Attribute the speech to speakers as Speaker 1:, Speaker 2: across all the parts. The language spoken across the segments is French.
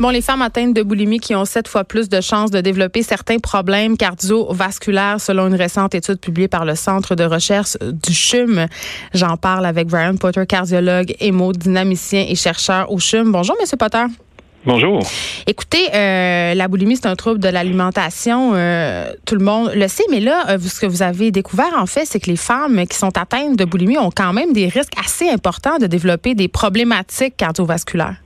Speaker 1: Bon, les femmes atteintes de boulimie qui ont sept fois plus de chances de développer certains problèmes cardiovasculaires selon une récente étude publiée par le Centre de recherche du CHUM. J'en parle avec Brian Potter, cardiologue, hémodynamicien et chercheur au CHUM. Bonjour, Monsieur Potter.
Speaker 2: Bonjour.
Speaker 1: Écoutez, euh, la boulimie, c'est un trouble de l'alimentation. Euh, tout le monde le sait, mais là, euh, ce que vous avez découvert, en fait, c'est que les femmes qui sont atteintes de boulimie ont quand même des risques assez importants de développer des problématiques cardiovasculaires.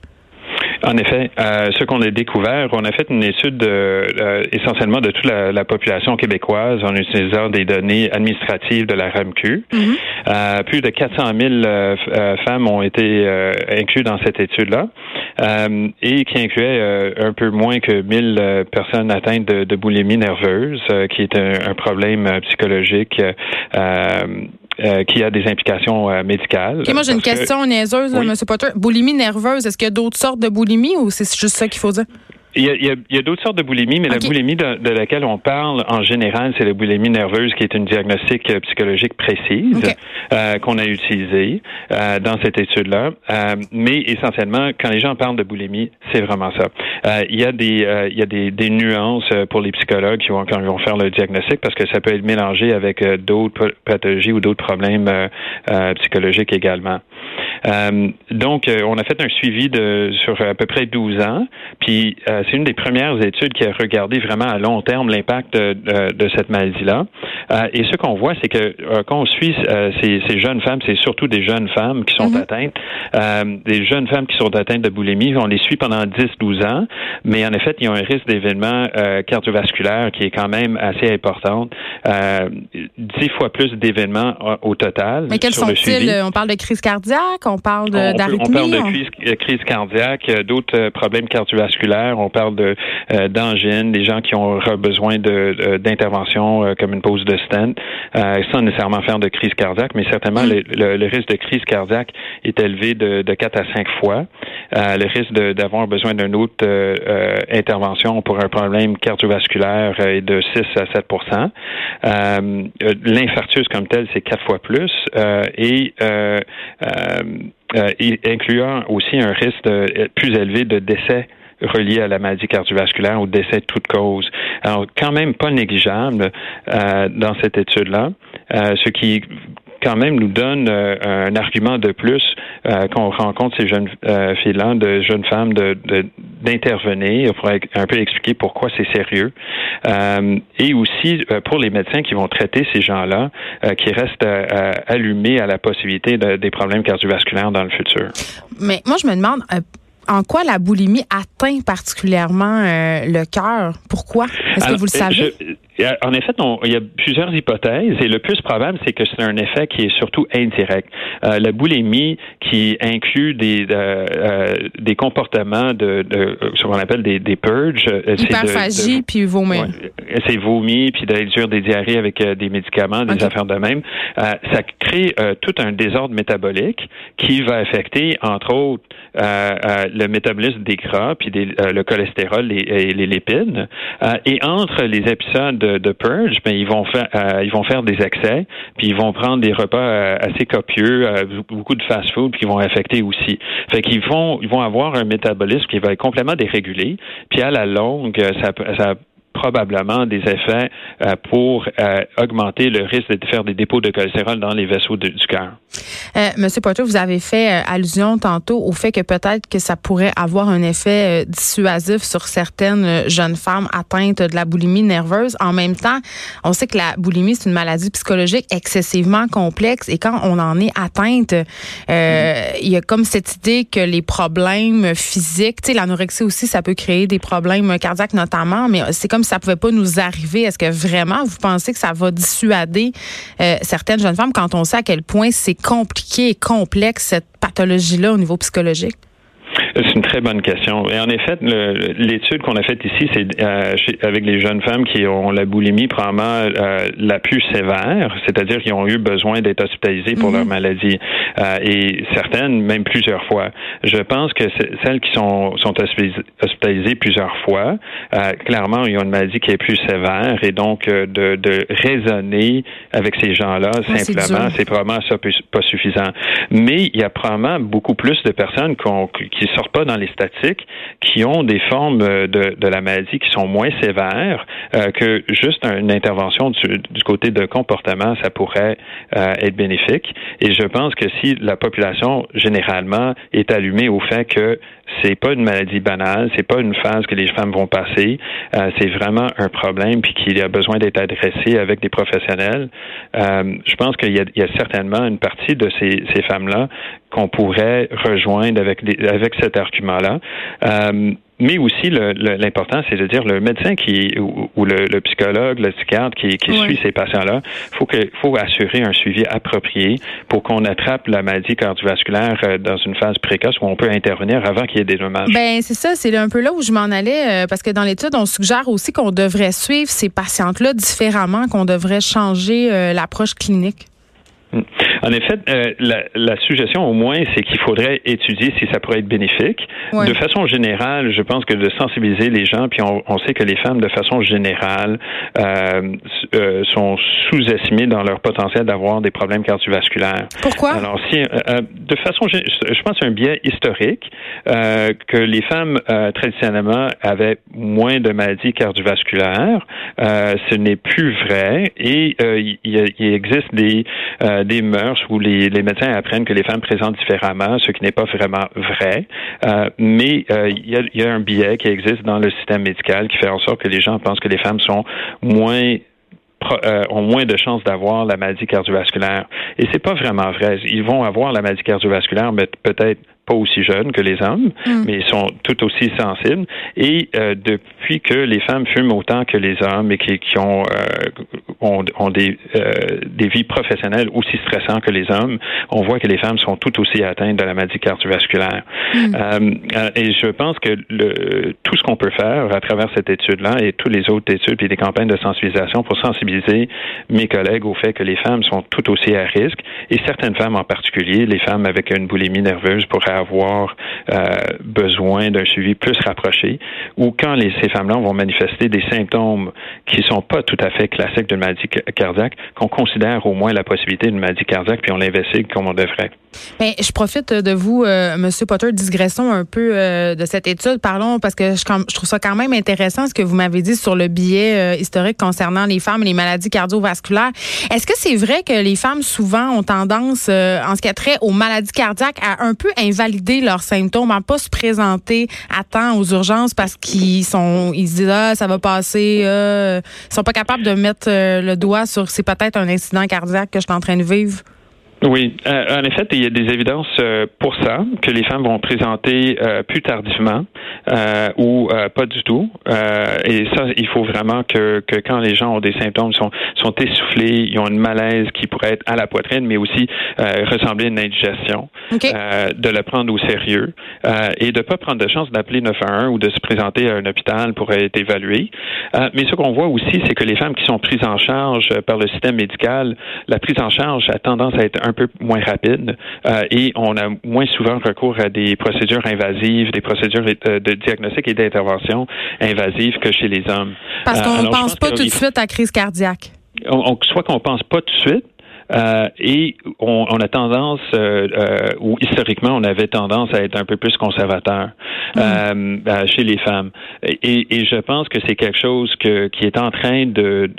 Speaker 2: En effet, euh, ce qu'on a découvert, on a fait une étude euh, essentiellement de toute la, population québécoise en utilisant des données administratives de la RAMQ. Mhm. euh, plus de 400 000 euh, femmes ont été incluses dans cette étude-là et qui incluait un peu moins que 1000 personnes atteintes de, boulimie nerveuse, qui est un, un problème psychologique euh, qui a des implications euh, médicales.
Speaker 1: moi, j'ai une question niaiseuse, M. Potter. Boulimie nerveuse, est-ce qu'il y a d'autres sortes de boulimie ou c'est juste ça qu'il faut dire?
Speaker 2: Il y a, y a, d'autres sortes de boulimie, mais la boulimie de, laquelle on parle en général, c'est la boulimie nerveuse, qui est une diagnostic euh, psychologique précise euh, qu'on a utilisée euh, dans cette étude-là. Euh, mais essentiellement, quand les gens parlent de boulimie, c'est vraiment ça. il y a des il y a des, des, nuances pour les psychologues qui vont quand ils vont faire le diagnostic parce que ça peut être mélangé avec d'autres pathologies ou d'autres problèmes psychologiques également. Donc, on a fait un suivi de sur à peu près 12 ans, puis euh, c'est une des premières études qui a regardé vraiment à long terme l'impact de, cette maladie-là. Euh, et ce qu'on voit, c'est que euh, quand on suit ces, jeunes femmes, c'est surtout des jeunes femmes qui sont mhm. atteintes, des jeunes femmes qui sont atteintes de boulimie, on les suit pendant 10-12 ans, mais en effet, il y a un risque d'événement cardiovasculaire qui est quand même assez important, 10 fois plus d'événements au total.
Speaker 1: Mais quels sont-ils? On parle de crise cardiaque, on parle d'arythmie?
Speaker 2: On, parle de crise, crise cardiaque, d'autres problèmes cardiovasculaires, on parle de euh, d'angines, des gens qui ont besoin de d'intervention euh, comme une pause de stent, euh, sans nécessairement faire de crise cardiaque, mais certainement mm. le, risque de crise cardiaque est élevé de, de 4 à 5 fois. le risque d'avoir besoin d'une autre intervention pour un problème cardiovasculaire est de 6 à 7% L'infarctus comme tel, c'est quatre fois plus. et incluant aussi un risque plus élevé de décès reliés à la maladie cardiovasculaire ou décès de toute cause. Alors, quand même pas négligeable euh, dans cette étude-là, euh, ce qui quand même nous donne euh, un argument de plus euh, qu'on rencontre ces jeunes euh, filles-là, de jeunes femmes, de, d'intervenir pour un peu expliquer pourquoi c'est sérieux. et aussi pour les médecins qui vont traiter ces gens-là, qui restent allumés à la possibilité de, des problèmes cardiovasculaires dans le futur.
Speaker 1: Mais moi, je me demande, en quoi la boulimie atteint particulièrement euh, le cœur? Pourquoi? Est-ce que vous le savez?
Speaker 2: en effet, il y a plusieurs hypothèses et le plus probable, c'est que c'est un effet qui est surtout indirect. Euh, la boulimie qui inclut des euh, des comportements de, de, ce qu'on appelle des, des purges.
Speaker 1: Hyperphagie puis vomir.
Speaker 2: c'est vomi puis d'induire des diarrhées avec des médicaments, des affaires de même. ça crée tout un désordre métabolique qui va affecter entre autres le métabolisme des gras, puis euh, le cholestérol et, les lipides. Euh, et entre les épisodes de, purge, ben, ils vont faire euh, ils vont faire des excès, puis ils vont prendre des repas assez copieux, beaucoup de fast-food, qui vont affecter aussi. Fait qu'ils vont ils vont avoir un métabolisme qui va être complètement dérégulé, puis à la longue, ça, ça probablement des effets euh, pour euh, augmenter le risque de faire des dépôts de cholestérol dans les vaisseaux du cœur.
Speaker 1: Euh, Monsieur Poitou, vous avez fait allusion tantôt au fait que peut-être que ça pourrait avoir un effet dissuasif sur certaines jeunes femmes atteintes de la boulimie nerveuse. En même temps, on sait que la boulimie, c'est une maladie psychologique excessivement complexe et quand on en est atteinte, il y a comme cette idée que les problèmes physiques, tu sais, l'anorexie aussi, ça peut créer des problèmes cardiaques notamment, mais c'est comme ça pouvait pas nous arriver, est-ce que vraiment vous pensez que ça va dissuader euh, certaines jeunes femmes quand on sait à quel point c'est compliqué et complexe cette pathologie-là au niveau psychologique?
Speaker 2: C'est une très bonne question. Et en effet, l'étude qu'on a faite ici, c'est euh, avec les jeunes femmes qui ont la boulimie probablement euh, la plus sévère, c'est-à-dire qui ont eu besoin d'être hospitalisées pour leur mhm. maladie, euh, et certaines même plusieurs fois. Je pense que celles qui sont, sont hospitalisées plusieurs fois, clairement, ils ont une maladie qui est plus sévère, et donc de, de raisonner avec ces gens-là, simplement, c'est probablement ça pas suffisant. Mais il y a probablement beaucoup plus de personnes qui ne sortent pas dans les statistiques, qui ont des formes euh, de, la maladie qui sont moins sévères, euh, que juste une intervention du, côté de comportement, ça pourrait euh, être bénéfique. Et je pense que si la population généralement est allumée au fait que c'est pas une maladie banale, c'est pas une phase que les femmes vont passer, c'est vraiment un problème puis qu'il y a besoin d'être adressé avec des professionnels. Je pense qu'il y, a certainement une partie de ces femmes-là qu'on pourrait rejoindre avec, avec cet argument-là. Euh, mais aussi, l'important, c'est de dire le médecin qui ou, le, psychologue, le psychiatre qui, qui suit ces patients-là, faut que faut assurer un suivi approprié pour qu'on attrape la maladie cardiovasculaire euh, dans une phase précoce où on peut intervenir avant qu'il y ait des dommages.
Speaker 1: Ben c'est ça, c'est un peu là où je m'en allais euh, parce que dans l'étude, on suggère aussi qu'on devrait suivre ces patientes-là différemment, qu'on devrait changer euh, l'approche clinique.
Speaker 2: Mm. En effet, euh, la, la, suggestion au moins, c'est qu'il faudrait étudier si ça pourrait être bénéfique. De façon générale, je pense que de sensibiliser les gens, puis on, on sait que les femmes, de façon générale, euh, euh sont sous-estimées dans leur potentiel d'avoir des problèmes cardiovasculaires.
Speaker 1: Pourquoi?
Speaker 2: Alors, si, euh, euh, de façon, je pense, un biais historique que les femmes traditionnellement avaient moins de maladies cardiovasculaires. ce n'est plus vrai et il, il, existe des des mœurs où les, les, médecins apprennent que les femmes présentent différemment, ce qui n'est pas vraiment vrai. Euh, mais euh, il y, a, y, a, un biais qui existe dans le système médical qui fait en sorte que les gens pensent que les femmes sont moins euh, ont moins de chances d'avoir la maladie cardiovasculaire. Et c'est pas vraiment vrai. Ils vont avoir la maladie cardiovasculaire, mais peut-être pas aussi jeunes que les hommes, mm. mais ils sont tout aussi sensibles. Et euh, depuis que les femmes fument autant que les hommes et qui, qui ont, euh, ont, ont, des, euh, des vies professionnelles aussi stressantes que les hommes, on voit que les femmes sont tout aussi atteintes de la maladie cardiovasculaire. Mm. Euh, et je pense que le, tout ce qu'on peut faire à travers cette étude-là et toutes les autres études et des campagnes de sensibilisation pour sensibiliser mes collègues au fait que les femmes sont tout aussi à risque et certaines femmes en particulier, les femmes avec une boulimie nerveuse pourraient avoir euh, besoin d'un suivi plus rapproché, ou quand les, ces femmes-là vont manifester des symptômes qui sont pas tout à fait classiques d'une maladie cardiaque, qu'on considère au moins la possibilité d'une maladie cardiaque, puis on l'investigue comme on devrait.
Speaker 1: Bien, je profite de vous, euh, Monsieur Potter, digressons un peu euh, de cette étude. Parlons parce que je, je, trouve ça quand même intéressant ce que vous m'avez dit sur le billet euh, historique concernant les femmes et les maladies cardiovasculaires. Est-ce que c'est vrai que les femmes souvent ont tendance, en ce qui a trait aux maladies cardiaques, à un peu invalider leurs symptômes, à pas se présenter à temps aux urgences parce qu'ils sont, ils se disent ah ça va passer, ils sont pas capables de mettre le doigt sur c'est peut-être un incident cardiaque que je suis en train de vivre?
Speaker 2: Oui, euh, en effet, il y a des évidences euh, pour ça que les femmes vont présenter euh, plus tardivement ou pas du tout. et ça, il faut vraiment que, que quand les gens ont des symptômes, sont, sont essoufflés, ils ont une malaise qui pourrait être à la poitrine, mais aussi ressembler à une indigestion, de le prendre au sérieux et de pas prendre de chance d'appeler 911 ou de se présenter à un hôpital pour être évalué. mais ce qu'on voit aussi, c'est que les femmes qui sont prises en charge par le système médical, la prise en charge a tendance à être un peu moins rapide euh, et on a moins souvent recours à des procédures invasives, des procédures euh, de diagnostic et d'intervention invasives que chez les hommes.
Speaker 1: Parce qu'on ne euh, pense pas tout de suite à crise cardiaque.
Speaker 2: soit qu'on pense pas tout de suite, euh, et on, on, a tendance, euh, euh, ou historiquement, on avait tendance à être un peu plus conservateur mm. chez les femmes. Et, et je pense que c'est quelque chose que, qui est en train de,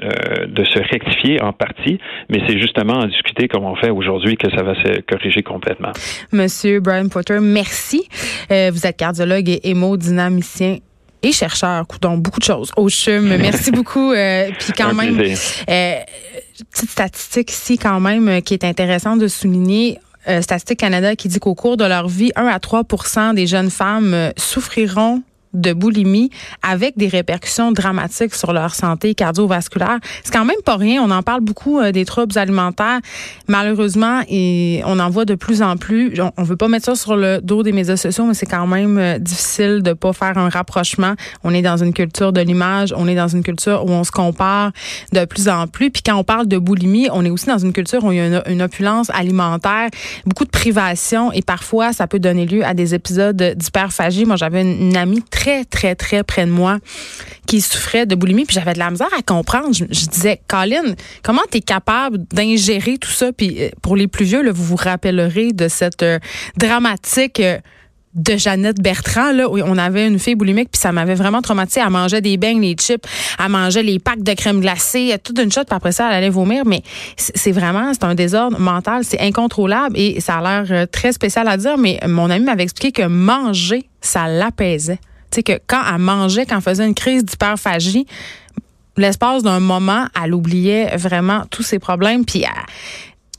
Speaker 2: de se rectifier en partie, mais c'est justement en discuter comme on fait aujourd'hui que ça va se corriger complètement.
Speaker 1: Monsieur Brian Potter, merci. vous êtes cardiologue et hémodynamicien et chercheur, donc beaucoup de choses au CHUM. Merci beaucoup. puis quand même, petite statistique ici quand même euh, qui est intéressante de souligner. Euh, Statistique Canada qui dit qu'au cours de leur vie, 1 à 3% des jeunes femmes euh, souffriront de boulimie avec des répercussions dramatiques sur leur santé cardiovasculaire. C'est quand même pas rien. On en parle beaucoup euh, des troubles alimentaires. Malheureusement, et on en voit de plus en plus. On, veut pas mettre ça sur le dos des médias sociaux, mais c'est quand même euh, difficile de pas faire un rapprochement. On est dans une culture de l'image. On est dans une culture où on se compare de plus en plus. Puis quand on parle de boulimie, on est aussi dans une culture où il y a une, une opulence alimentaire, beaucoup de privation et parfois ça peut donner lieu à des épisodes d'hyperphagie. Moi, j'avais une, amie très, très, très près de moi qui souffrait de boulimie, puis j'avais de la misère à comprendre. Je, disais, Colin, comment tu es capable d'ingérer tout ça? Puis euh, pour les plus vieux, là, vous vous rappellerez de cette euh, dramatique... Euh, de Jeannette Bertrand là où on avait une fille boulimique puis ça m'avait vraiment traumatisée elle mangeait des beignes les chips elle mangeait les packs de crème glacée toute une shot puis après ça elle allait vomir mais c'est vraiment c'est un désordre mental c'est incontrôlable et ça a l'air très spécial à dire mais mon ami m'avait expliqué que manger ça l'apaisait sais que quand elle mangeait quand elle faisait une crise d'hyperphagie l'espace d'un moment, elle oubliait vraiment tous ses problèmes. Puis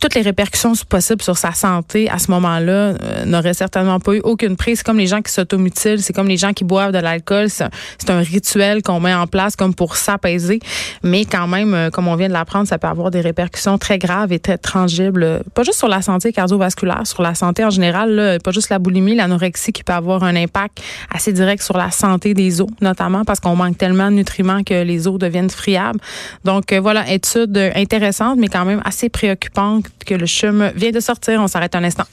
Speaker 1: toutes les répercussions possibles sur sa santé à ce moment-là euh, n'auraient certainement pas eu aucune prise. C'est comme les gens qui s'automutilent, c'est comme les gens qui boivent de l'alcool. C'est un, rituel qu'on met en place comme pour s'apaiser. Mais quand même, euh, comme on vient de l'apprendre, ça peut avoir des répercussions très graves et très tangibles, euh, pas juste sur la santé cardiovasculaire, sur la santé en général, pas juste la boulimie, l'anorexie qui peut avoir un impact assez direct sur la santé des os, notamment parce qu'on manque tellement de nutriments que les os deviennent friables. Donc voilà, étude intéressante, mais quand même assez préoccupante que le chum vient de sortir. On s'arrête un instant.